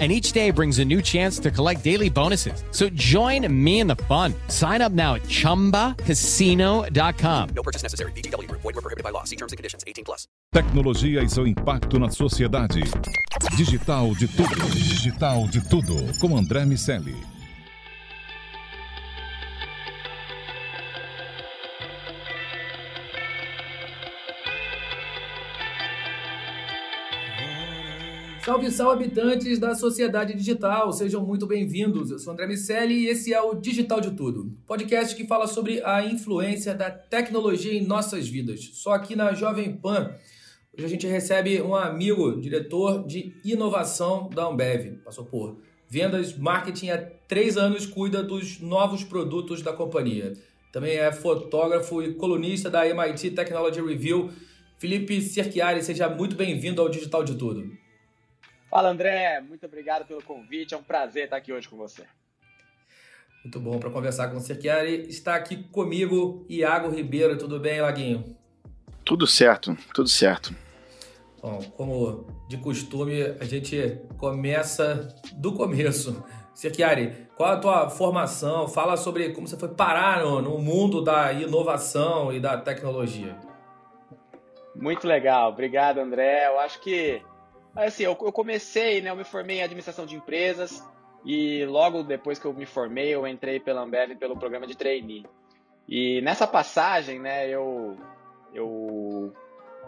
and each day brings a new chance to collect daily bonuses. So join me in the fun. Sign up now at ChumbaCasino.com. No purchase necessary. BGW. Void were prohibited by law. See terms and conditions. 18 plus. Tecnologia e seu impacto na sociedade. Digital de tudo. Digital de tudo. Com André Miceli. Salve, salve, habitantes da sociedade digital, sejam muito bem-vindos. Eu sou André Miceli e esse é o Digital de Tudo, podcast que fala sobre a influência da tecnologia em nossas vidas. Só aqui na Jovem Pan, hoje a gente recebe um amigo, diretor de inovação da Ambev. Passou por vendas, marketing há três anos, cuida dos novos produtos da companhia. Também é fotógrafo e colunista da MIT Technology Review. Felipe Cerchiari, seja muito bem-vindo ao Digital de Tudo. Fala André, muito obrigado pelo convite, é um prazer estar aqui hoje com você. Muito bom para conversar com você, Chiari. Está aqui comigo Iago Ribeiro, tudo bem, Laguinho? Tudo certo, tudo certo. Bom, como de costume, a gente começa do começo. Cerchiari, qual a tua formação? Fala sobre como você foi parar no, no mundo da inovação e da tecnologia. Muito legal, obrigado André. Eu acho que Assim, eu, eu comecei, né? Eu me formei em administração de empresas e logo depois que eu me formei, eu entrei pela Ambev pelo programa de trainee. E nessa passagem, né, eu, eu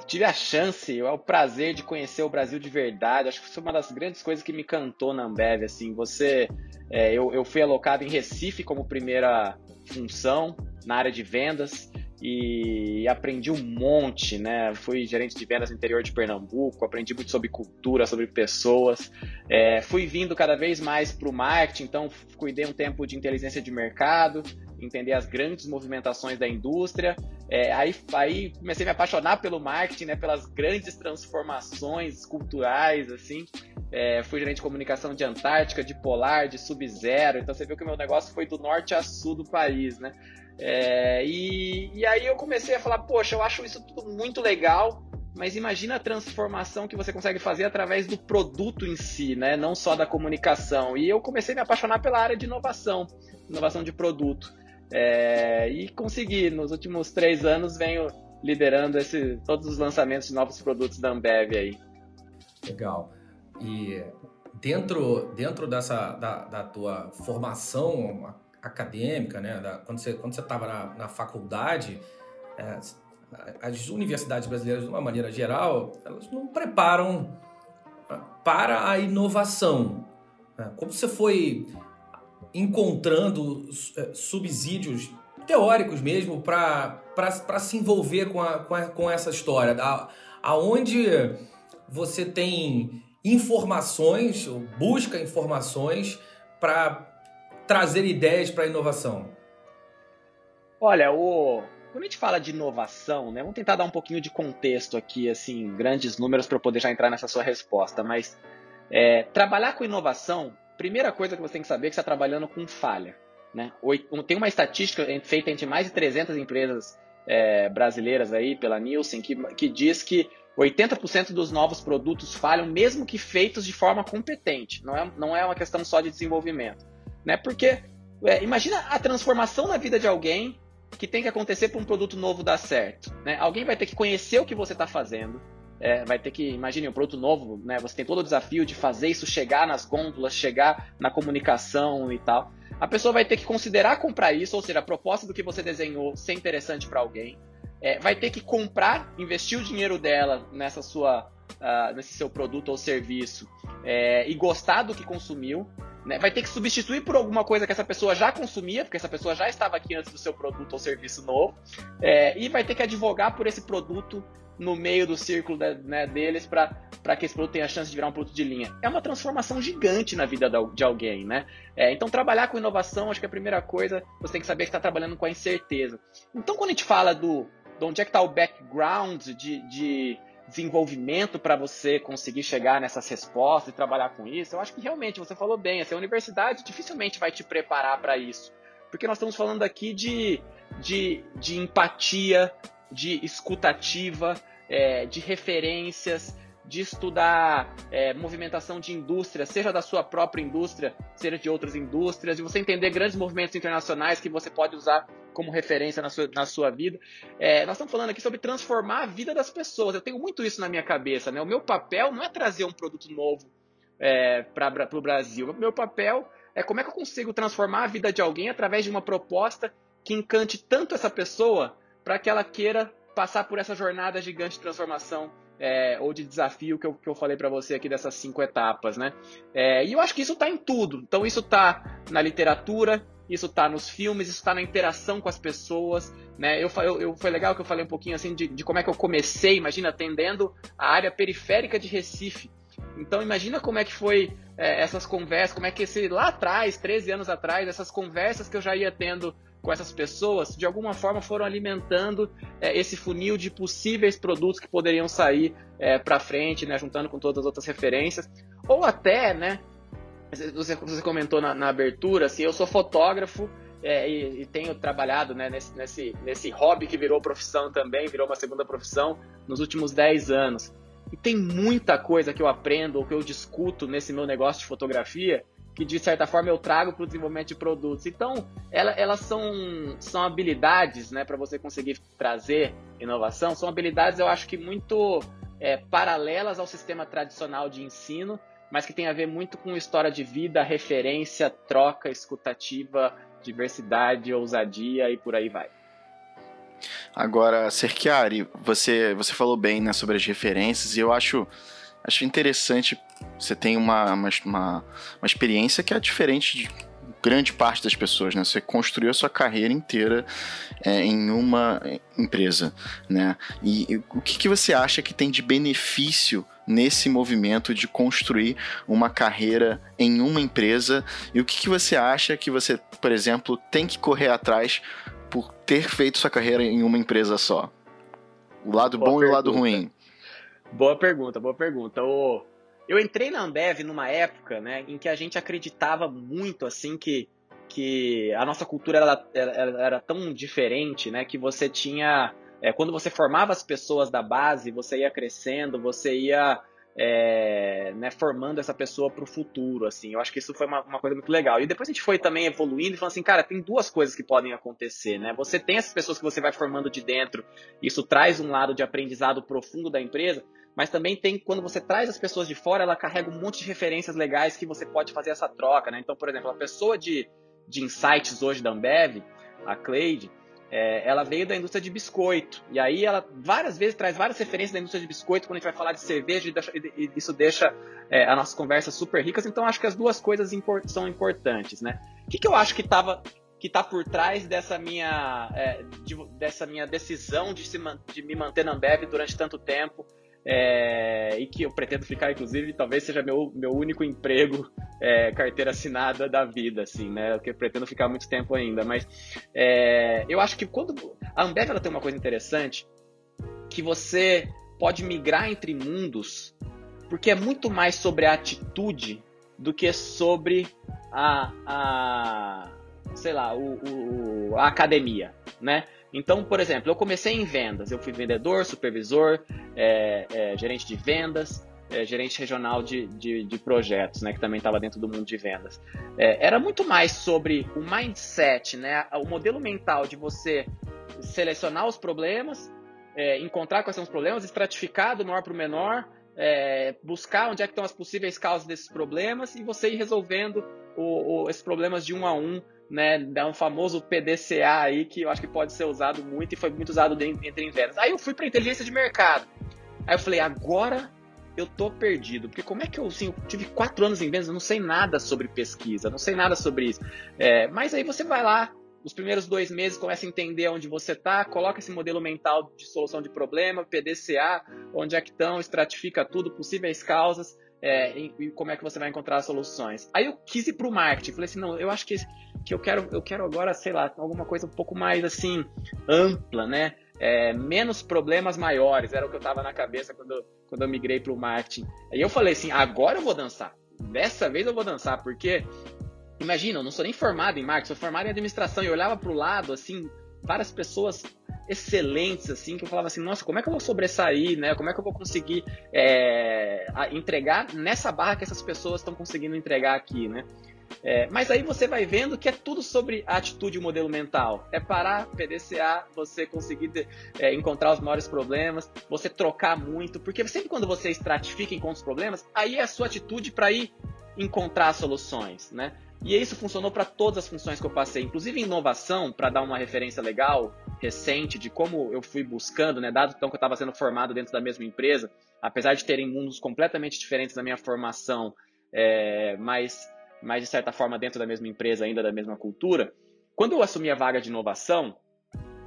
tive a chance, o prazer de conhecer o Brasil de verdade. Acho que foi uma das grandes coisas que me cantou na Ambev. Assim, você, é, eu, eu fui alocado em Recife como primeira função na área de vendas e aprendi um monte, né? Fui gerente de vendas no interior de Pernambuco, aprendi muito sobre cultura, sobre pessoas. É, fui vindo cada vez mais para o marketing, então cuidei um tempo de inteligência de mercado, entender as grandes movimentações da indústria. É, aí, aí comecei a me apaixonar pelo marketing, né? Pelas grandes transformações culturais, assim. É, fui gerente de comunicação de Antártica, de Polar, de Sub-Zero. Então você viu que o meu negócio foi do norte a sul do país, né? É, e, e aí eu comecei a falar, poxa, eu acho isso tudo muito legal, mas imagina a transformação que você consegue fazer através do produto em si, né? Não só da comunicação. E eu comecei a me apaixonar pela área de inovação, inovação de produto. É, e consegui, nos últimos três anos, venho liderando esse, todos os lançamentos de novos produtos da Ambev aí. Legal. E dentro, dentro dessa da, da tua formação acadêmica, né? Da, quando você quando você estava na, na faculdade, é, as universidades brasileiras, de uma maneira geral, elas não preparam ah, para a inovação. Né? Como você foi encontrando é, subsídios teóricos mesmo para se envolver com, a, com, a, com essa história? Da, aonde você tem informações, busca informações para trazer ideias para a inovação? Olha, o... quando a gente fala de inovação, né, vamos tentar dar um pouquinho de contexto aqui, assim, grandes números para eu poder já entrar nessa sua resposta, mas é, trabalhar com inovação, primeira coisa que você tem que saber é que você está trabalhando com falha. Né? Tem uma estatística feita entre mais de 300 empresas é, brasileiras aí pela Nielsen que, que diz que 80% dos novos produtos falham mesmo que feitos de forma competente. Não é, não é uma questão só de desenvolvimento né? Porque é, imagina a transformação na vida de alguém que tem que acontecer para um produto novo dar certo, né? Alguém vai ter que conhecer o que você está fazendo, é, vai ter que, imagine um produto novo, né? Você tem todo o desafio de fazer isso chegar nas gôndolas, chegar na comunicação e tal. A pessoa vai ter que considerar comprar isso, ou seja, a proposta do que você desenhou ser interessante para alguém. É, vai ter que comprar, investir o dinheiro dela nessa sua, uh, nesse seu produto ou serviço é, e gostar do que consumiu. Né? Vai ter que substituir por alguma coisa que essa pessoa já consumia, porque essa pessoa já estava aqui antes do seu produto ou serviço novo, é, e vai ter que advogar por esse produto no meio do círculo né, deles para que esse produto tenha a chance de virar um produto de linha. É uma transformação gigante na vida de alguém, né? É, então, trabalhar com inovação, acho que a primeira coisa, você tem que saber que está trabalhando com a incerteza. Então, quando a gente fala do de onde é que está o background de, de desenvolvimento para você conseguir chegar nessas respostas e trabalhar com isso, eu acho que realmente você falou bem, assim, a universidade dificilmente vai te preparar para isso. Porque nós estamos falando aqui de, de, de empatia, de escutativa, é, de referências, de estudar é, movimentação de indústria, seja da sua própria indústria, seja de outras indústrias, e você entender grandes movimentos internacionais que você pode usar como referência na sua, na sua vida. É, nós estamos falando aqui sobre transformar a vida das pessoas. Eu tenho muito isso na minha cabeça. Né? O meu papel não é trazer um produto novo é, para o Brasil. O meu papel é como é que eu consigo transformar a vida de alguém através de uma proposta que encante tanto essa pessoa para que ela queira passar por essa jornada gigante de transformação é, ou de desafio que eu, que eu falei para você aqui dessas cinco etapas, né? É, e eu acho que isso está em tudo. Então isso está na literatura, isso está nos filmes, isso está na interação com as pessoas, né? Eu, eu, eu, foi legal que eu falei um pouquinho assim de, de como é que eu comecei, imagina, atendendo a área periférica de Recife. Então imagina como é que foi é, essas conversas, como é que esse lá atrás, 13 anos atrás, essas conversas que eu já ia tendo com essas pessoas, de alguma forma foram alimentando é, esse funil de possíveis produtos que poderiam sair é, para frente, né, juntando com todas as outras referências, ou até, né, você, você comentou na, na, abertura, assim, eu sou fotógrafo é, e, e, tenho trabalhado né, nesse, nesse, nesse hobby que virou profissão também, virou uma segunda profissão nos últimos 10 anos. E tem muita coisa que eu aprendo ou que eu discuto nesse meu negócio de fotografia que de certa forma eu trago para o desenvolvimento de produtos. Então, ela, elas são, são habilidades, né, para você conseguir trazer inovação, são habilidades eu acho que muito é, paralelas ao sistema tradicional de ensino, mas que tem a ver muito com história de vida, referência, troca, escutativa, diversidade, ousadia e por aí vai. Agora, Serchiari, você, você falou bem né, sobre as referências e eu acho acho interessante. Você tem uma, uma, uma, uma experiência que é diferente de grande parte das pessoas, né? Você construiu a sua carreira inteira é, em uma empresa, né? E, e o que, que você acha que tem de benefício nesse movimento de construir uma carreira em uma empresa? E o que, que você acha que você, por exemplo, tem que correr atrás por ter feito sua carreira em uma empresa só? O lado Boa bom pergunta. e o lado ruim. Boa pergunta, boa pergunta. Eu entrei na Ambev numa época, né, em que a gente acreditava muito, assim, que, que a nossa cultura era, era, era tão diferente, né, que você tinha... É, quando você formava as pessoas da base, você ia crescendo, você ia é, né, formando essa pessoa para o futuro, assim. Eu acho que isso foi uma, uma, coisa muito legal. E depois a gente foi também evoluindo e falando assim, cara, tem duas coisas que podem acontecer, né? Você tem essas pessoas que você vai formando de dentro, isso traz um lado de aprendizado profundo da empresa, mas também tem quando você traz as pessoas de fora, ela carrega um monte de referências legais que você pode fazer essa troca, né? Então, por exemplo, a pessoa de, de insights hoje da Ambev, a Cleide, é, ela veio da indústria de biscoito. E aí ela várias vezes traz várias referências da indústria de biscoito quando a gente vai falar de cerveja e isso deixa é, a nossa conversa super ricas. Então acho que as duas coisas import são importantes, né? O que, que eu acho que estava que está por trás dessa minha, é, de, dessa minha decisão de, se, de me manter na Ambev durante tanto tempo é, e que eu pretendo ficar, inclusive, talvez seja meu, meu único emprego, é, carteira assinada da vida, assim, né? Porque eu pretendo ficar muito tempo ainda. Mas é, eu acho que quando. A Ambev ela tem uma coisa interessante que você pode migrar entre mundos, porque é muito mais sobre a atitude do que sobre a, a sei lá, o, o, a academia, né? Então, por exemplo, eu comecei em vendas, eu fui vendedor, supervisor, é, é, gerente de vendas, é, gerente regional de, de, de, projetos, né, que também estava dentro do mundo de vendas. É, era muito mais sobre o mindset, né, o modelo mental de você selecionar os problemas, é, encontrar quais são os problemas, estratificar do menor para o menor, é, buscar onde é que estão as possíveis causas desses problemas e você ir resolvendo o, o, esses problemas de um a um né, dá um famoso PDCA aí que eu acho que pode ser usado muito e foi muito usado entre em vendas. Aí eu fui para inteligência de mercado. Aí eu falei, agora eu tô perdido, porque como é que eu, assim, eu tive quatro anos em vendas, eu não sei nada sobre pesquisa, não sei nada sobre isso. É, mas aí você vai lá, os primeiros dois meses começa a entender onde você está, coloca esse modelo mental de solução de problema, PDCA, onde é que estão, estratifica tudo, possíveis causas, é, e, e, como é que você vai encontrar soluções. Aí eu quis ir para o marketing, falei assim, não, eu acho que, que eu, quero, eu quero agora, sei lá, alguma coisa um pouco mais assim, ampla, né? é, menos problemas maiores, era o que eu tava na cabeça quando, quando eu migrei para o marketing. Aí eu falei assim, agora eu vou dançar. Dessa vez eu vou dançar, porque imagina, eu não sou nem formado em marketing, sou formado em administração e eu olhava para o lado, assim, várias pessoas excelentes, assim, que eu falava assim, nossa, como é que eu vou sobressair, né? Como é que eu vou conseguir é, entregar nessa barra que essas pessoas estão conseguindo entregar aqui, né? É, mas aí você vai vendo que é tudo sobre atitude e modelo mental. É parar, PDCA, você conseguir é, encontrar os maiores problemas, você trocar muito, porque sempre quando você estratifica e encontra os problemas, aí é a sua atitude para ir encontrar soluções, né? E isso funcionou para todas as funções que eu passei, inclusive inovação, para dar uma referência legal, recente, de como eu fui buscando, né, dado então que eu estava sendo formado dentro da mesma empresa, apesar de terem mundos completamente diferentes na minha formação, é, mas, mas de certa forma dentro da mesma empresa, ainda da mesma cultura, quando eu assumi a vaga de inovação,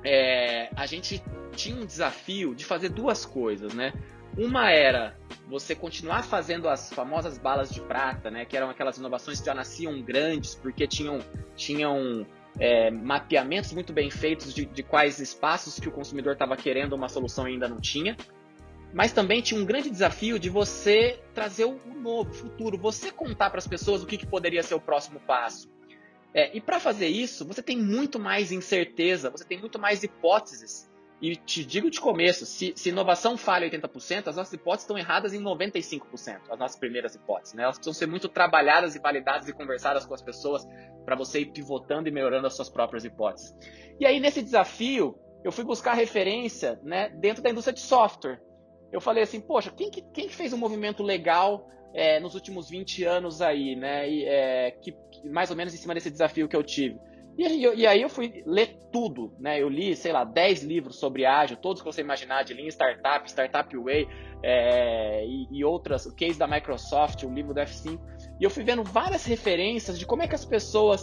é, a gente tinha um desafio de fazer duas coisas, né? Uma era você continuar fazendo as famosas balas de prata, né? Que eram aquelas inovações que já nasciam grandes, porque tinham, tinham é, mapeamentos muito bem feitos de, de quais espaços que o consumidor estava querendo uma solução ainda não tinha. Mas também tinha um grande desafio de você trazer o novo, o futuro, você contar para as pessoas o que, que poderia ser o próximo passo. É, e para fazer isso, você tem muito mais incerteza, você tem muito mais hipóteses e te digo de começo, se, se inovação falha 80%, as nossas hipóteses estão erradas em 95%, as nossas primeiras hipóteses. Né? Elas precisam ser muito trabalhadas e validadas e conversadas com as pessoas para você ir pivotando e melhorando as suas próprias hipóteses. E aí, nesse desafio, eu fui buscar referência né, dentro da indústria de software. Eu falei assim, poxa, quem que, quem que fez um movimento legal é, nos últimos 20 anos aí, né? E, é, que, mais ou menos em cima desse desafio que eu tive. E, e, aí eu fui ler tudo, né? Eu li, sei lá, 10 livros sobre ágil, todos que você imaginar, de Lean Startup, Startup Way é, e, e, outras, o case da Microsoft, o livro do F5. E eu fui vendo várias referências de como é que as pessoas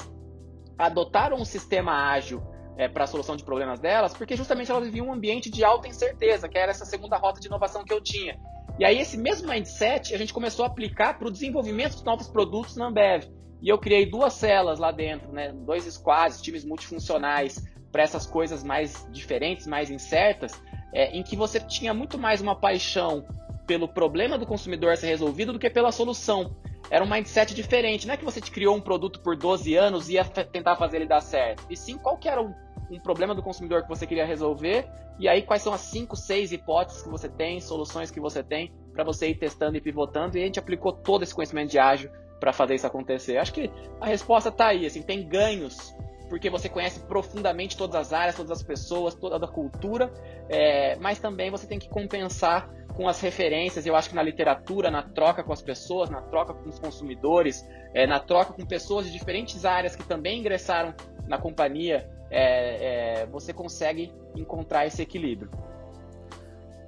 adotaram um sistema ágil é, para a solução de problemas delas, porque justamente elas viviam um ambiente de alta incerteza, que era essa segunda rota de inovação que eu tinha. E aí esse mesmo mindset a gente começou a aplicar para o desenvolvimento de novos produtos na Ambev. E eu criei duas celas lá dentro, né? Dois squads, times multifuncionais, para essas coisas mais diferentes, mais incertas, é, em que você tinha muito mais uma paixão pelo problema do consumidor a ser resolvido do que pela solução. Era um mindset diferente. Não é que você criou um produto por 12 anos e ia tentar fazer ele dar certo. E sim, qual que era um, um problema do consumidor que você queria resolver, e aí quais são as 5, 6 hipóteses que você tem, soluções que você tem, para você ir testando e pivotando. E a gente aplicou todo esse conhecimento de ágil para fazer isso acontecer? Acho que a resposta está aí, assim, tem ganhos porque você conhece profundamente todas as áreas, todas as pessoas, toda a cultura, é, mas também você tem que compensar com as referências. Eu acho que na literatura, na troca com as pessoas, na troca com os consumidores, é, na troca com pessoas de diferentes áreas que também ingressaram na companhia, é, é você consegue encontrar esse equilíbrio.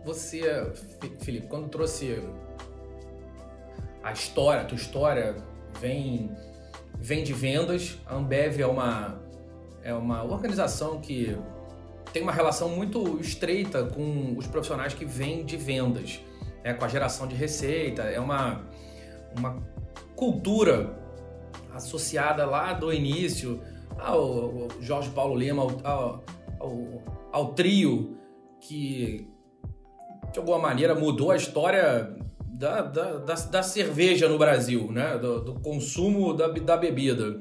Você, Felipe, quando trouxe a história, a tua história vem, vem de vendas. A Ambev é uma, é uma organização que tem uma relação muito estreita com os profissionais que vêm de vendas, né, com a geração de receita. É uma, uma cultura associada lá do início ao, Jorge Paulo Lima, ao, ao, ao trio que de alguma maneira mudou a história da, da, da, da cerveja no Brasil, né? do, do consumo da, da bebida.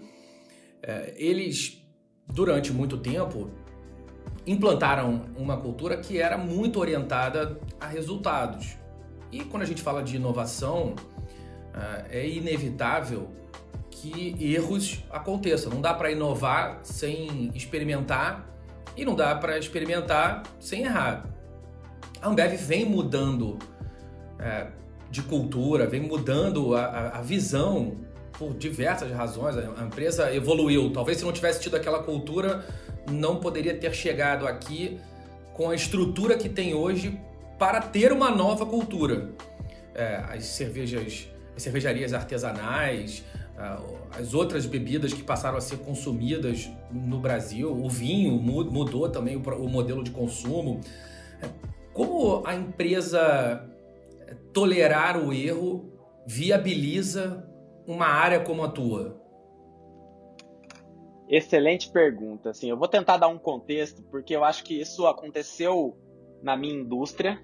É, eles, durante muito tempo, implantaram uma cultura que era muito orientada a resultados. E quando a gente fala de inovação, é, é inevitável que erros aconteçam. Não dá para inovar sem experimentar e não dá para experimentar sem errar. A Ambev vem mudando é, de cultura, vem mudando a, a, visão por diversas razões. A empresa evoluiu. Talvez se não tivesse tido aquela cultura, não poderia ter chegado aqui com a estrutura que tem hoje para ter uma nova cultura. É, as cervejas, as cervejarias artesanais, as outras bebidas que passaram a ser consumidas no Brasil, o vinho mudou também o modelo de consumo. É, como a empresa tolerar o erro viabiliza uma área como a tua? Excelente pergunta. Assim, eu vou tentar dar um contexto, porque eu acho que isso aconteceu na minha indústria,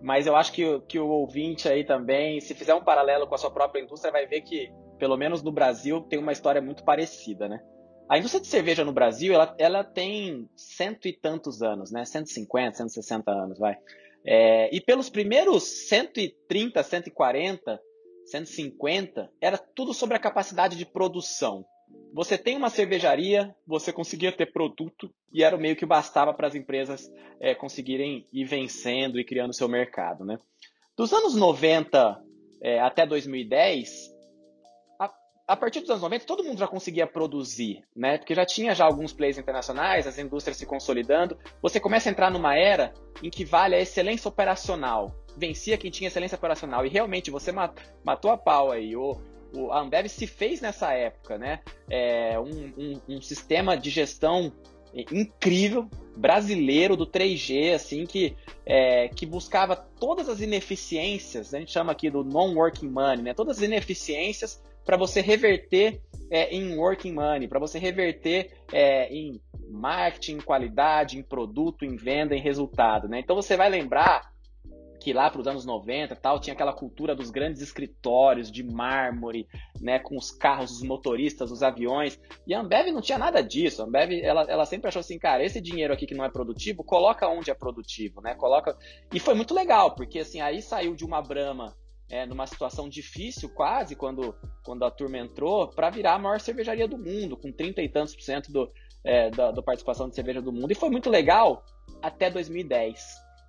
mas eu acho que, que o ouvinte aí também, se fizer um paralelo com a sua própria indústria, vai ver que, pelo menos no Brasil, tem uma história muito parecida, né? A indústria de cerveja no Brasil, ela, ela tem cento e tantos anos, né? 150, 160 anos, vai. É, e pelos primeiros 130, 140, 150, era tudo sobre a capacidade de produção. Você tem uma cervejaria, você conseguia ter produto e era meio que bastava para as empresas é, conseguirem ir vencendo e criando seu mercado. Né? Dos anos 90 é, até 2010, a, partir dos anos 90, todo mundo já conseguia produzir, né? porque já tinha já alguns players internacionais, as indústrias se consolidando. Você começa a entrar numa era em que vale a excelência operacional. Vencia quem tinha excelência operacional. E realmente você matou a pau aí. Ou o, a Ambev se fez nessa época, né? É, um, um, um sistema de gestão incrível brasileiro do 3G, assim, que, é, que buscava todas as ineficiências, a gente chama aqui do non-working money, né? Todas as ineficiências para você reverter é, em working money, para você reverter é, em marketing, em qualidade, em produto, em venda, em resultado, né? Então você vai lembrar que lá para os anos 90 tal, tinha aquela cultura dos grandes escritórios de mármore, né, com os carros, os motoristas, os aviões. E a Ambev não tinha nada disso. A Ambev, ela, ela sempre achou assim, cara, esse dinheiro aqui que não é produtivo, coloca onde é produtivo, né? Coloca. E foi muito legal, porque assim, aí saiu de uma Brahma é, numa situação difícil, quase, quando, quando a turma entrou, para virar a maior cervejaria do mundo, com 30 e tantos por cento do, é, da, da participação de cerveja do mundo. E foi muito legal até 2010,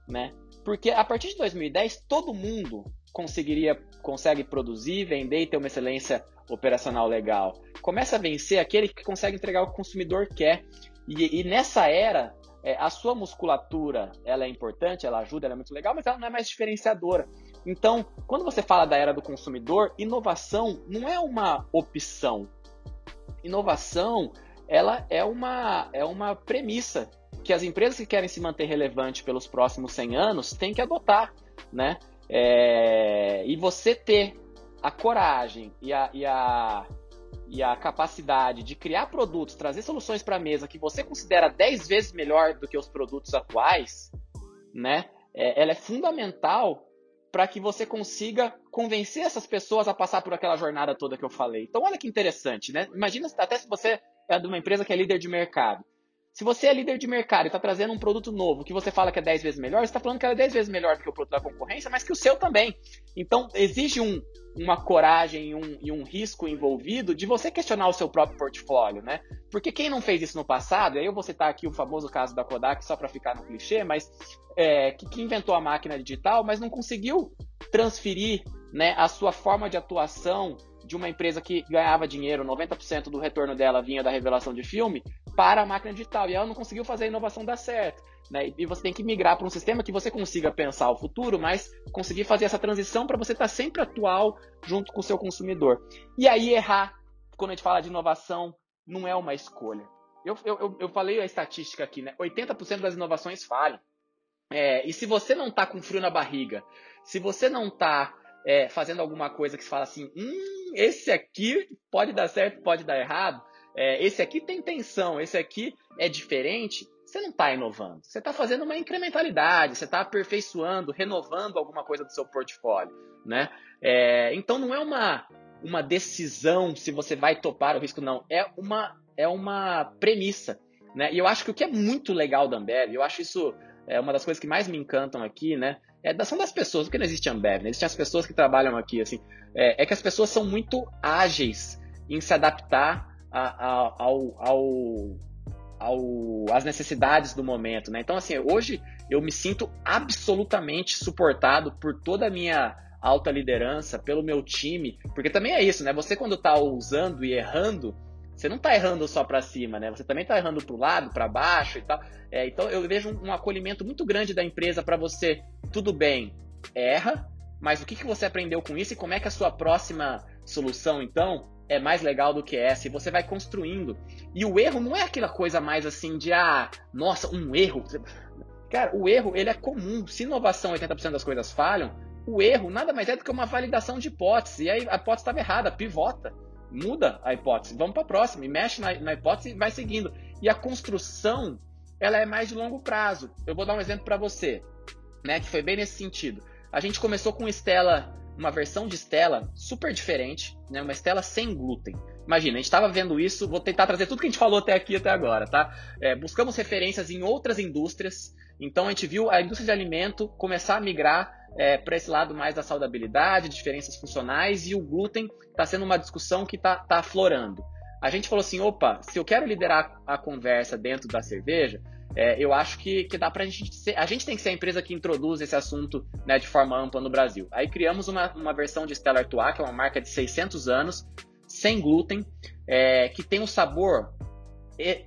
né? Porque a partir de 2010, todo mundo conseguiria, consegue produzir, vender e ter uma excelência operacional legal. Começa a vencer aquele que consegue entregar o que o consumidor quer. E, e nessa era, é, a sua musculatura ela é importante, ela ajuda, ela é muito legal, mas ela não é mais diferenciadora. Então, quando você fala da era do consumidor, inovação não é uma opção. Inovação, ela é uma, é uma premissa que as empresas que querem se manter relevantes pelos próximos 100 anos têm que adotar, né? É, e você ter a coragem e a, e, a, e a capacidade de criar produtos, trazer soluções para a mesa que você considera 10 vezes melhor do que os produtos atuais, né? É, ela é fundamental para que você consiga convencer essas pessoas a passar por aquela jornada toda que eu falei. Então, olha que interessante, né? Imagina até se você é de uma empresa que é líder de mercado. Se você é líder de mercado e está trazendo um produto novo que você fala que é 10 vezes melhor, você está falando que é 10 vezes melhor do que o produto da concorrência, mas que o seu também. Então, exige um, uma coragem e um, e um, risco envolvido de você questionar o seu próprio portfólio, né? Porque quem não fez isso no passado, aí eu vou citar aqui o famoso caso da Kodak, só para ficar no clichê, mas é, que, que inventou a máquina digital, mas não conseguiu transferir né, a sua forma de atuação de uma empresa que ganhava dinheiro, 90% do retorno dela vinha da revelação de filme, para a máquina digital. E ela não conseguiu fazer a inovação dar certo. Né? E você tem que migrar para um sistema que você consiga pensar o futuro, mas conseguir fazer essa transição para você estar tá sempre atual junto com o seu consumidor. E aí errar, quando a gente fala de inovação, não é uma escolha. Eu, eu, eu falei a estatística aqui, né? 80% das inovações falham. É, e se você não está com frio na barriga, se você não está é, fazendo alguma coisa que se fala assim, hum, esse aqui pode dar certo, pode dar errado, é, esse aqui tem tensão, esse aqui é diferente, você não está inovando. Você está fazendo uma incrementalidade, você está aperfeiçoando, renovando alguma coisa do seu portfólio. Né? É, então não é uma, uma decisão se você vai topar o risco, não. É uma, é uma premissa. Né? E eu acho que o que é muito legal da Ambev, eu acho isso é uma das coisas que mais me encantam aqui, né? É, são das pessoas, porque não existe Ambev, né? Existem as pessoas que trabalham aqui, assim. É, é que as pessoas são muito ágeis em se adaptar a, a, ao, ao, ao, às necessidades do momento, né? Então, assim, hoje eu me sinto absolutamente suportado por toda a minha alta liderança, pelo meu time, porque também é isso, né? Você quando está usando e errando, você não está errando só para cima, né? Você também está errando para o lado, para baixo e tal. É, então eu vejo um, um, acolhimento muito grande da empresa para você. Tudo bem, erra, mas o que, que você aprendeu com isso e como é que a sua próxima solução, então, é mais legal do que essa? E você vai construindo. E o erro não é aquela coisa mais assim de, ah, nossa, um erro. Cara, o erro ele é comum. Se inovação 80% das coisas falham, o erro nada mais é do que uma validação de hipótese. E aí a hipótese estava errada, pivota muda a hipótese, vamos para a próxima, e mexe na, na hipótese e vai seguindo. E a construção, ela é mais de longo prazo. Eu vou dar um exemplo para você, né, que foi bem nesse sentido. A gente começou com Stella, uma versão de Stella super diferente, né, uma Stella sem glúten. Imagina, a gente estava vendo isso, vou tentar trazer tudo que a gente falou até aqui até agora, tá? É, buscamos referências em outras indústrias, então a gente viu a indústria de alimento começar a migrar é, para esse lado mais da saudabilidade, diferenças funcionais, e o glúten está sendo uma discussão que está tá aflorando. A gente falou assim, opa, se eu quero liderar a conversa dentro da cerveja, é, eu acho que, que dá para a gente ser, a gente tem que ser a empresa que introduz esse assunto né, de forma ampla no Brasil. Aí criamos uma, uma versão de Stella Artois, que é uma marca de 600 anos, sem glúten, é, que tem um sabor, é,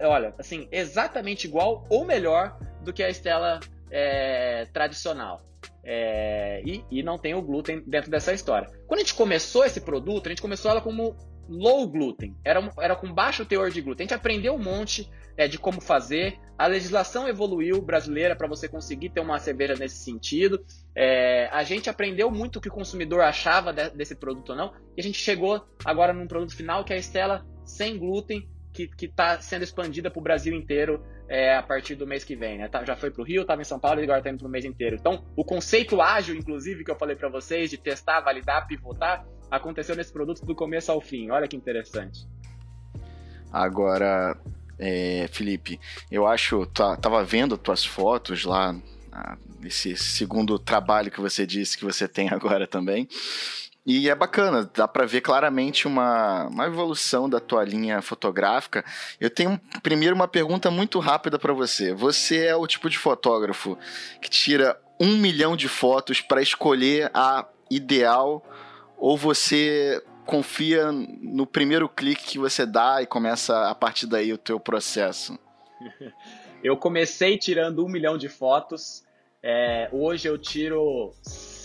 olha, assim, exatamente igual ou melhor do que a Stella é, tradicional. É, e, e, não tem o glúten dentro dessa história. Quando a gente começou esse produto, a gente começou ela como low glúten, era, era com baixo teor de glúten. A gente aprendeu um monte é, de como fazer, a legislação evoluiu brasileira para você conseguir ter uma cerveja nesse sentido. É, a gente aprendeu muito o que o consumidor achava de, desse produto ou não, e a gente chegou agora num produto final que é a Estela sem glúten, que está sendo expandida para o Brasil inteiro é, a partir do mês que vem. Né? Tá, já foi para o Rio, estava em São Paulo e agora está indo para o mês inteiro. Então, o conceito ágil, inclusive, que eu falei para vocês, de testar, validar, pivotar, aconteceu nesse produto do começo ao fim. Olha que interessante. Agora, é, Felipe, eu acho, tá, tava vendo tuas fotos lá, nesse segundo trabalho que você disse que você tem agora também. E é bacana, dá para ver claramente uma, uma evolução da tua linha fotográfica. Eu tenho primeiro uma pergunta muito rápida para você. Você é o tipo de fotógrafo que tira um milhão de fotos para escolher a ideal, ou você confia no primeiro clique que você dá e começa a partir daí o teu processo? Eu comecei tirando um milhão de fotos. É, hoje eu tiro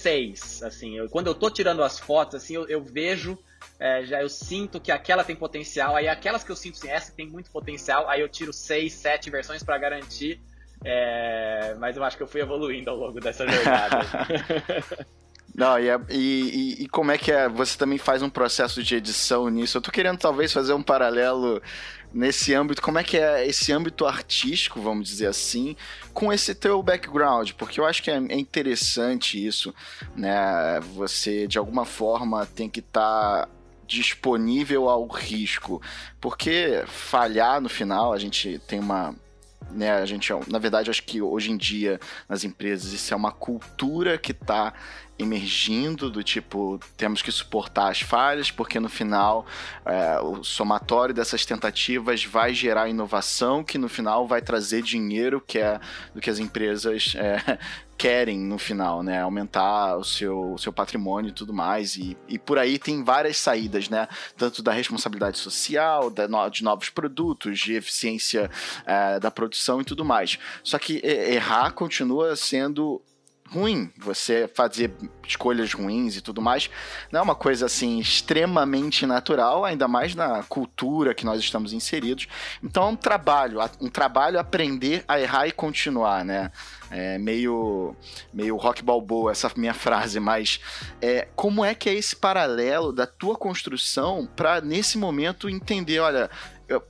seis, assim. Eu, quando eu tô tirando as fotos, assim, eu, eu vejo, é, já eu sinto que aquela tem potencial. Aí aquelas que eu sinto assim, essa tem muito potencial, aí eu tiro seis, sete versões para garantir. É, mas eu acho que eu fui evoluindo ao longo dessa jornada. Não, e, é, e, e, como é que é? Você também faz um processo de edição nisso? Eu tô querendo talvez fazer um paralelo nesse âmbito, como é que é esse âmbito artístico, vamos dizer assim, com esse teu background, porque eu acho que é, é interessante isso, né? Você de alguma forma tem que estar tá disponível ao risco, porque falhar no final, a gente tem uma né, a gente, na verdade, acho que hoje em dia nas empresas isso é uma cultura que está emergindo do tipo temos que suportar as falhas porque no final é, o somatório dessas tentativas vai gerar inovação que no final vai trazer dinheiro que é do que as empresas é, querem no final, né? Aumentar o seu, seu patrimônio e tudo mais. E, e por aí tem várias saídas, né? Tanto da responsabilidade social, da, de novos produtos, de eficiência é, da produção e tudo mais. Só que errar continua sendo ruim, você fazer escolhas ruins e tudo mais, não é uma coisa assim extremamente natural, ainda mais na cultura que nós estamos inseridos. Então é um trabalho, um trabalho aprender a errar e continuar, né? É meio, meio rock balboa essa minha frase, mas é, como é que é esse paralelo da tua construção para nesse momento entender, olha,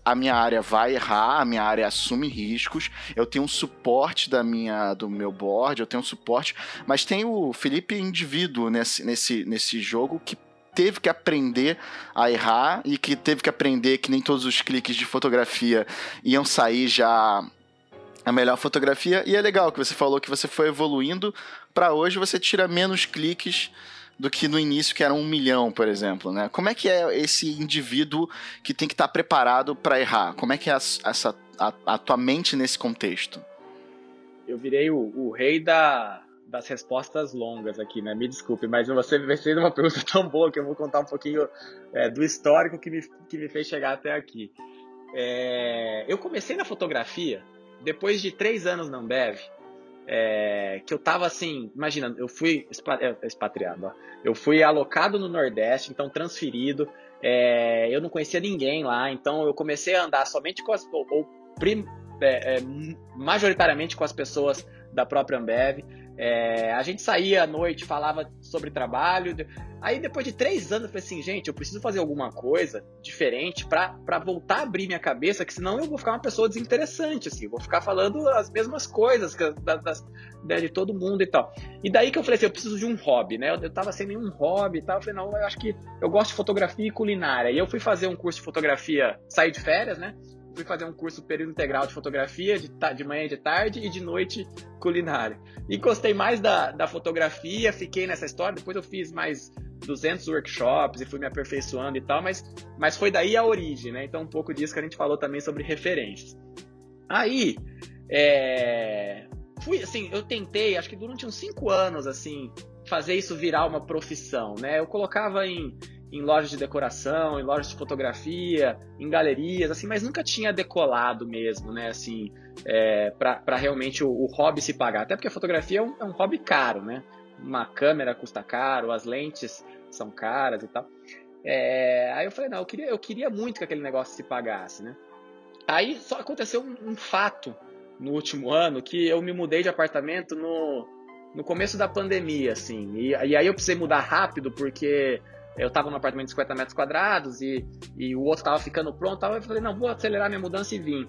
a minha área vai errar, a minha área assume riscos, eu tenho um suporte da minha, do meu board, eu tenho um suporte, mas tem o Felipe indivíduo nesse, nesse, nesse jogo que teve que aprender a errar e que teve que aprender que nem todos os cliques de fotografia iam sair já a melhor fotografia. E é legal que você falou que você foi evoluindo para hoje você tira menos cliques do que no início, que era um milhão, por exemplo, né? Como é que é esse indivíduo que tem que estar preparado para errar? Como é que é essa, a, a, tua mente nesse contexto? Eu virei o, o rei da, das respostas longas aqui, né? Me desculpe, mas você me fez uma pergunta tão boa que eu vou contar um pouquinho é, do histórico que me, que me fez chegar até aqui. É, eu comecei na fotografia depois de três anos na Ambev, é, que eu tava assim, imagina, eu fui é, expatriado, ó, eu fui alocado no Nordeste, então transferido, é, eu não conhecia ninguém lá, então eu comecei a andar somente com as, ou, ou prim, é, é majoritariamente com as pessoas da própria Ambev, É, a gente saía à noite, falava sobre trabalho. Aí depois de três anos eu falei assim, gente, eu preciso fazer alguma coisa diferente para voltar a abrir minha cabeça, que senão eu vou ficar uma pessoa desinteressante, assim, vou ficar falando as mesmas coisas que, das, das, né, de todo mundo e tal. E daí que eu falei assim, eu preciso de um hobby, né? Eu, eu tava sem nenhum hobby e tal. Eu falei, não, eu acho que eu gosto de fotografia e culinária. E eu fui fazer um curso de fotografia, sair de férias, né? Fui fazer um curso período integral de fotografia, de, de manhã e de tarde, e de noite culinária. E gostei mais da, da fotografia, fiquei nessa história, depois eu fiz mais 200 workshops e fui me aperfeiçoando e tal, mas, mas foi daí a origem, né? Então um pouco disso que a gente falou também sobre referências. Aí, é... fui assim, eu tentei, acho que durante uns 5 anos, assim, fazer isso virar uma profissão, né? Eu colocava em em lojas de decoração, em lojas de fotografia, em galerias, assim, mas nunca tinha decolado mesmo, né, assim, é, para realmente o, o, hobby se pagar. Até porque a fotografia é um, é um, hobby caro, né? Uma câmera custa caro, as lentes são caras e tal. É, aí eu falei, não, eu queria, eu queria muito que aquele negócio se pagasse, né? Aí só aconteceu um, um fato no último ano que eu me mudei de apartamento no, no começo da pandemia, assim. E, e aí eu precisei mudar rápido porque eu tava num apartamento de 50 metros quadrados e, e o outro tava ficando pronto, eu falei, não, vou acelerar minha mudança e vim.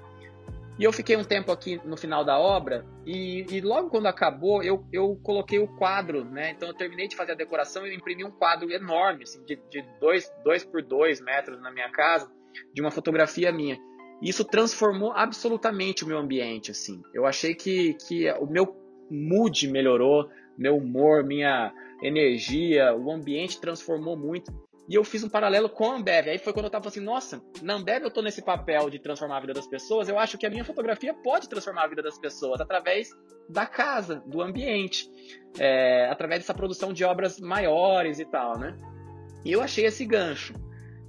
E eu fiquei um tempo aqui no final da obra e, e, logo quando acabou eu, eu coloquei o quadro, né? Então eu terminei de fazer a decoração e eu imprimi um quadro enorme, assim, de 2 dois, dois por 2 metros na minha casa, de uma fotografia minha. E isso transformou absolutamente o meu ambiente, assim. Eu achei que, que o meu mood melhorou, meu humor, minha energia, o ambiente transformou muito. E eu fiz um paralelo com a Ambev. Aí foi quando eu tava assim, nossa, na Ambev eu tô nesse papel de transformar a vida das pessoas, eu acho que a minha fotografia pode transformar a vida das pessoas através da casa, do ambiente, é, através dessa produção de obras maiores e tal, né? E eu achei esse gancho.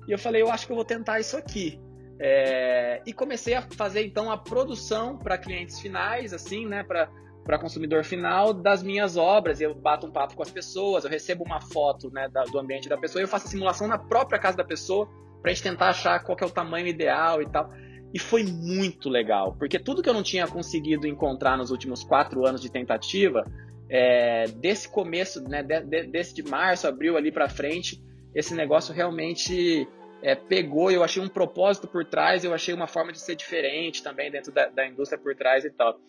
E eu falei, eu acho que eu vou tentar isso aqui. É, e comecei a fazer então a produção para clientes finais, assim, né? Para para consumidor final das minhas obras. Eu bato um papo com as pessoas, eu recebo uma foto né, da, do ambiente da pessoa, eu faço a simulação na própria casa da pessoa para a gente tentar achar qual é o tamanho ideal e tal. E foi muito legal, porque tudo que eu não tinha conseguido encontrar nos últimos quatro anos de tentativa, é, desse começo, né, de, de, desse de março, abril ali para frente, esse negócio realmente é, pegou. Eu achei um propósito por trás, eu achei uma forma de ser diferente também dentro da, da indústria por trás e tal.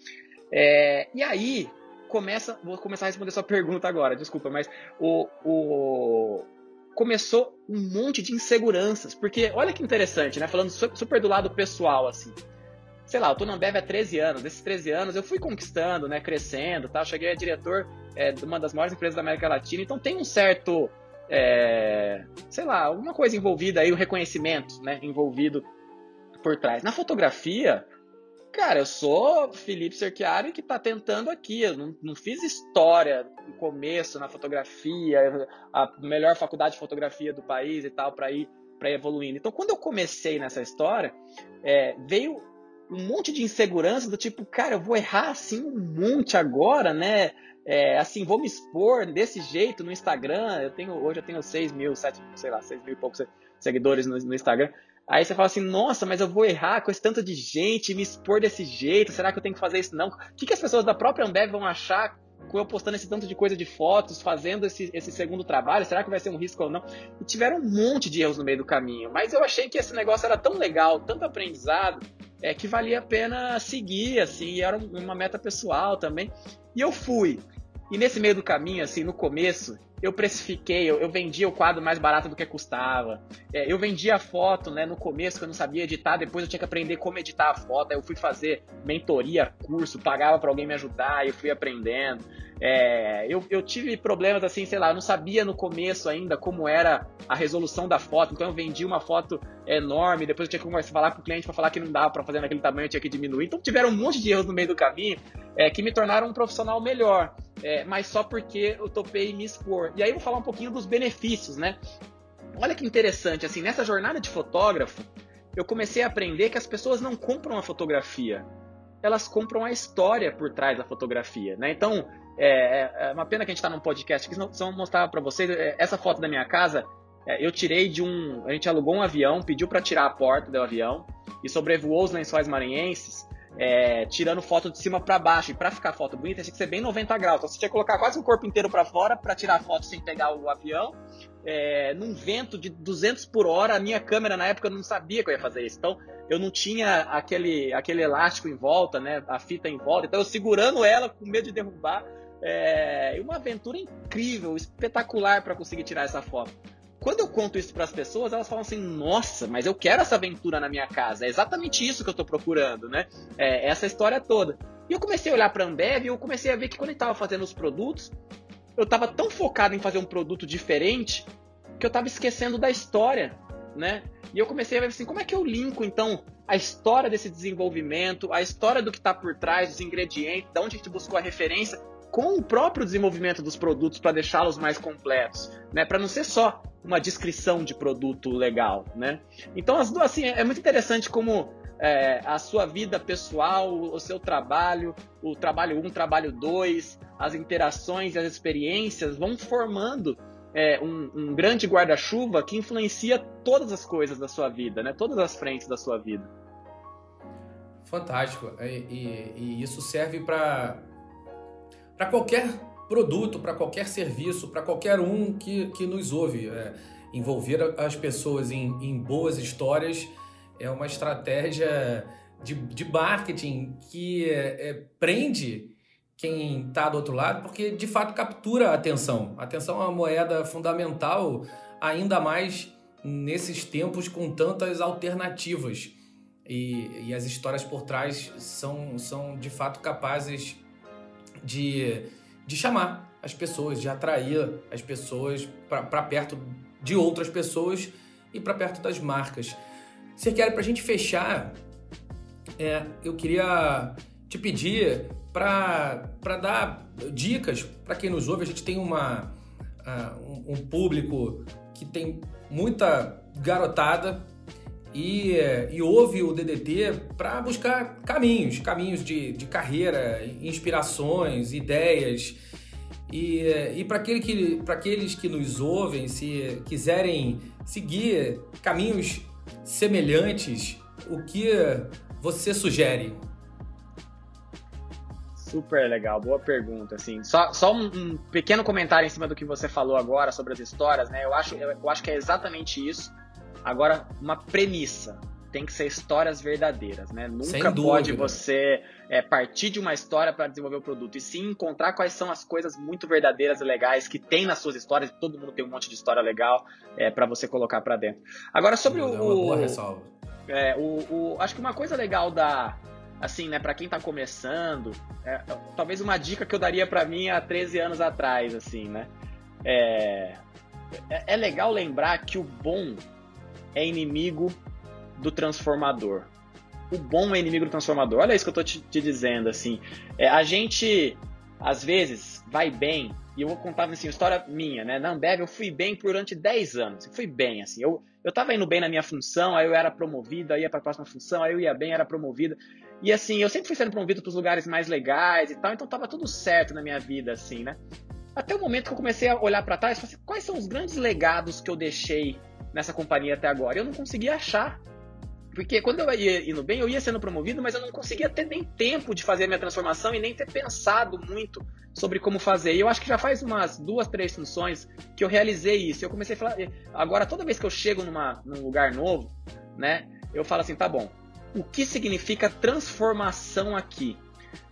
É, e aí, começa, vou começar a responder sua pergunta agora, desculpa, mas o, o, começou um monte de inseguranças, porque olha que interessante, né? Falando super do lado pessoal, assim. Sei lá, eu tô na Ambev há 13 anos, desses 13 anos eu fui conquistando, né, crescendo, tá? cheguei a diretor é, de uma das maiores empresas da América Latina, então tem um certo, é, sei lá, alguma coisa envolvida aí, o um reconhecimento, né, envolvido por trás. Na fotografia, Cara, eu sou Felipe Cerchiari que está tentando aqui. Eu não, não, fiz história no começo na fotografia, a melhor faculdade de fotografia do país e tal, para ir, para evoluindo. Então, quando eu comecei nessa história, é, veio um monte de insegurança do tipo, cara, eu vou errar assim um monte agora, né? É, assim, vou me expor desse jeito no Instagram. Eu tenho, hoje eu tenho 6 mil, 7, sei lá, 6 mil e poucos seguidores no, no Instagram. Aí você fala assim, nossa, mas eu vou errar com esse tanto de gente, me expor desse jeito, será que eu tenho que fazer isso? Não. O que, que as pessoas da própria Ambev vão achar com eu postando esse tanto de coisa de fotos, fazendo esse, esse segundo trabalho? Será que vai ser um risco ou não? E tiveram um monte de erros no meio do caminho, mas eu achei que esse negócio era tão legal, tanto aprendizado, é que valia a pena seguir, assim, era uma meta pessoal também. E eu fui. E nesse meio do caminho, assim, no começo, eu precifiquei, eu, eu vendia o quadro mais barato do que custava. É, eu vendia a foto, né, no começo que eu não sabia editar, depois eu tinha que aprender como editar a foto. Aí eu fui fazer mentoria, curso, pagava para alguém me ajudar, eu fui aprendendo. É, eu, eu tive problemas assim, sei lá, eu não sabia no começo ainda como era a resolução da foto, então eu vendi uma foto enorme, depois eu tinha que falar com o cliente para falar que não dava para fazer naquele tamanho, eu tinha que diminuir. Então tiveram um monte de erros no meio do caminho é, que me tornaram um profissional melhor, é, mas só porque eu topei me expor. E aí eu vou falar um pouquinho dos benefícios, né? Olha que interessante, assim, nessa jornada de fotógrafo, eu comecei a aprender que as pessoas não compram a fotografia, elas compram a história por trás da fotografia, né? Então, é, é, é uma pena que a gente está num podcast que só mostrar para vocês é, essa foto da minha casa. É, eu tirei de um, a gente alugou um avião, pediu para tirar a porta do avião e sobrevoou os lençóis maranhenses é, tirando foto de cima para baixo. E para ficar foto bonita, tinha que ser bem 90 graus. Então você tinha que colocar quase o corpo inteiro para fora para tirar a foto sem pegar o avião. É, num vento de 200 por hora, a minha câmera na época eu não sabia que eu ia fazer isso. Então eu não tinha aquele, aquele elástico em volta, né, a fita em volta. Então eu segurando ela com medo de derrubar. É uma aventura incrível, espetacular para conseguir tirar essa foto. Quando eu conto isso para as pessoas, elas falam assim: Nossa, mas eu quero essa aventura na minha casa. É exatamente isso que eu estou procurando, né? É essa história toda. E eu comecei a olhar para a Ambev e eu comecei a ver que quando eu estava fazendo os produtos, eu estava tão focado em fazer um produto diferente que eu estava esquecendo da história, né? E eu comecei a ver assim, como é que eu linko então a história desse desenvolvimento, a história do que está por trás, dos ingredientes, de onde a gente buscou a referência, com o próprio desenvolvimento dos produtos para deixá-los mais completos, né? Para não ser só uma descrição de produto legal, né? Então, as duas, assim, é muito interessante como é, a sua vida pessoal, o seu trabalho, o trabalho 1, um, trabalho 2, as interações as experiências vão formando é, um, um, grande guarda-chuva que influencia todas as coisas da sua vida, né? Todas as frentes da sua vida. Fantástico. E, e, e isso serve para para qualquer produto, para qualquer serviço, para qualquer um que, que nos ouve. É, envolver as pessoas em, em, boas histórias é uma estratégia de, de marketing que é, é, prende quem está do outro lado, porque de fato captura a atenção. A atenção é uma moeda fundamental, ainda mais nesses tempos com tantas alternativas. E, e as histórias por trás são, são de fato capazes de de chamar as pessoas, de atrair as pessoas para perto de outras pessoas e para perto das marcas. Quer para a gente fechar, é, eu queria te pedir para dar dicas para quem nos ouve. A gente tem uma, uh, um, um público que tem muita garotada e, e ouve o DDT para buscar caminhos, caminhos de, de carreira, inspirações, ideias. E, e para aquele que, aqueles que nos ouvem, se quiserem seguir caminhos semelhantes, o que você sugere? Super legal, boa pergunta. Assim, só, só um, um, pequeno comentário em cima do que você falou agora sobre as histórias, né? Eu acho, eu, eu acho que é exatamente isso. Agora, uma premissa. Tem que ser histórias verdadeiras, né? Nunca pode você é, partir de uma história para desenvolver o produto. E sim encontrar quais são as coisas muito verdadeiras e legais que tem nas suas histórias. Todo mundo tem um monte de história legal é, para você colocar para dentro. Agora, sobre o. É uma boa ressalva. É, o, o, acho que uma coisa legal da, assim, né, para quem tá começando, é, talvez uma dica que eu daria para mim há 13 anos atrás, assim, né? É, é, é legal lembrar que o bom é inimigo do transformador. O bom é inimigo do transformador. Olha isso que eu tô te, te dizendo, assim. É, a gente, às vezes, vai bem, e eu vou contar, assim, história minha, né? Na Ambev eu fui bem durante 10 anos. Fui bem, assim. Eu, eu tava indo bem na minha função, aí eu era promovido, aí ia pra próxima função, aí eu ia bem, era promovido. E assim, eu sempre fui sendo promovido pros lugares mais legais e tal, então tava tudo certo na minha vida, assim, né? Até o momento que eu comecei a olhar para trás e falei assim, quais são os grandes legados que eu deixei nessa companhia até agora. Eu não conseguia achar. Porque quando eu ia indo bem, eu ia sendo promovido, mas eu não conseguia ter nem tempo de fazer a minha transformação e nem ter pensado muito sobre como fazer. E eu acho que já faz umas duas, três funções que eu realizei isso. Eu comecei a falar. Agora, toda vez que eu chego numa, num lugar novo, né, eu falo assim: tá bom, o que significa transformação aqui?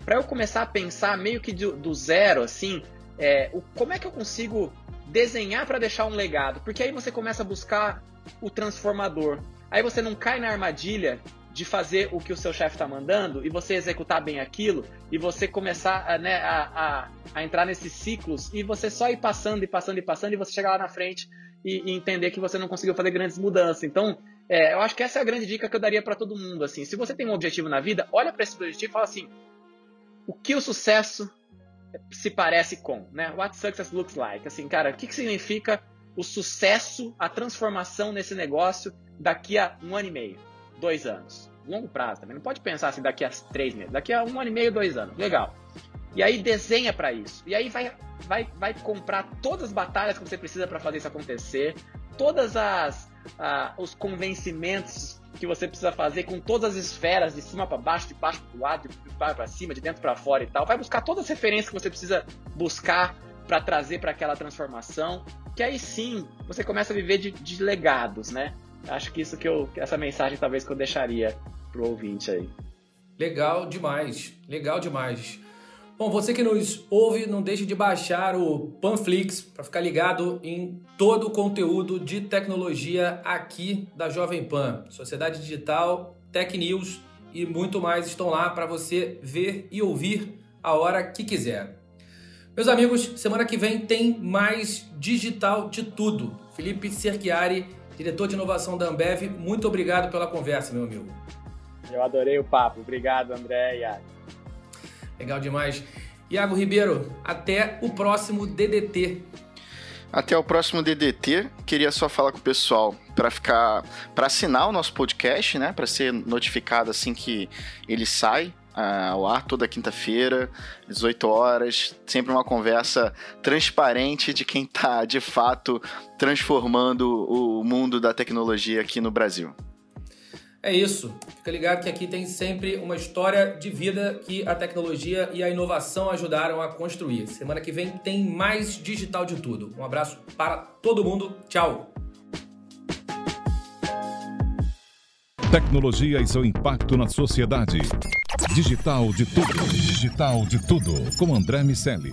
Para eu começar a pensar meio que do, do zero, assim, é, o, como é que eu consigo desenhar para deixar um legado, porque aí você começa a buscar o transformador. Aí você não cai na armadilha de fazer o que o seu chefe está mandando e você executar bem aquilo e você começar a, né, a, a, a, entrar nesses ciclos e você só ir passando e passando e passando e você chegar lá na frente e, e entender que você não conseguiu fazer grandes mudanças. Então, é, eu acho que essa é a grande dica que eu daria para todo mundo. Assim, se você tem um objetivo na vida, olha para esse objetivo e fala assim: o que o sucesso se parece com, né? What success looks like. Assim, cara, o que, que significa o sucesso, a transformação nesse negócio daqui a um ano e meio, dois anos? Longo prazo também. Não pode pensar assim daqui a três meses. Daqui a um ano e meio, dois anos. Legal. E aí desenha para isso. E aí vai, vai, vai comprar todas as batalhas que você precisa para fazer isso acontecer, todas as uh, os convencimentos que você precisa fazer com todas as esferas, de cima para baixo, de baixo para lado, de baixo para cima, de dentro para fora e tal. Vai buscar todas as referências que você precisa buscar para trazer para aquela transformação, que aí sim você começa a viver de, de legados, né? Acho que isso que eu, essa mensagem talvez que eu deixaria pro ouvinte aí. Legal demais, legal demais. Bom, você que nos ouve, não deixe de baixar o Panflix para ficar ligado em todo o conteúdo de tecnologia aqui da Jovem Pan. Sociedade Digital, Tech News e muito mais estão lá para você ver e ouvir a hora que quiser. Meus amigos, semana que vem tem mais Digital de Tudo. Felipe Cerchiari, diretor de inovação da Ambev, muito obrigado pela conversa, meu amigo. Eu adorei o papo. Obrigado, André e. Legal demais. Iago Ribeiro, até o próximo DDT. Até o próximo DDT. Queria só falar com o pessoal para ficar, para assinar o nosso podcast, né, para ser notificado assim que ele sai uh, ao ar toda quinta-feira, 18 horas, sempre uma conversa transparente de quem está de fato transformando o mundo da tecnologia aqui no Brasil. É isso. Fica ligado que aqui tem sempre uma história de vida que a tecnologia e a inovação ajudaram a construir. Semana que vem tem mais digital de tudo. Um abraço para todo mundo. Tchau. Tecnologia e seu impacto na sociedade. Digital de tudo. Digital de tudo. Com André Miscelli.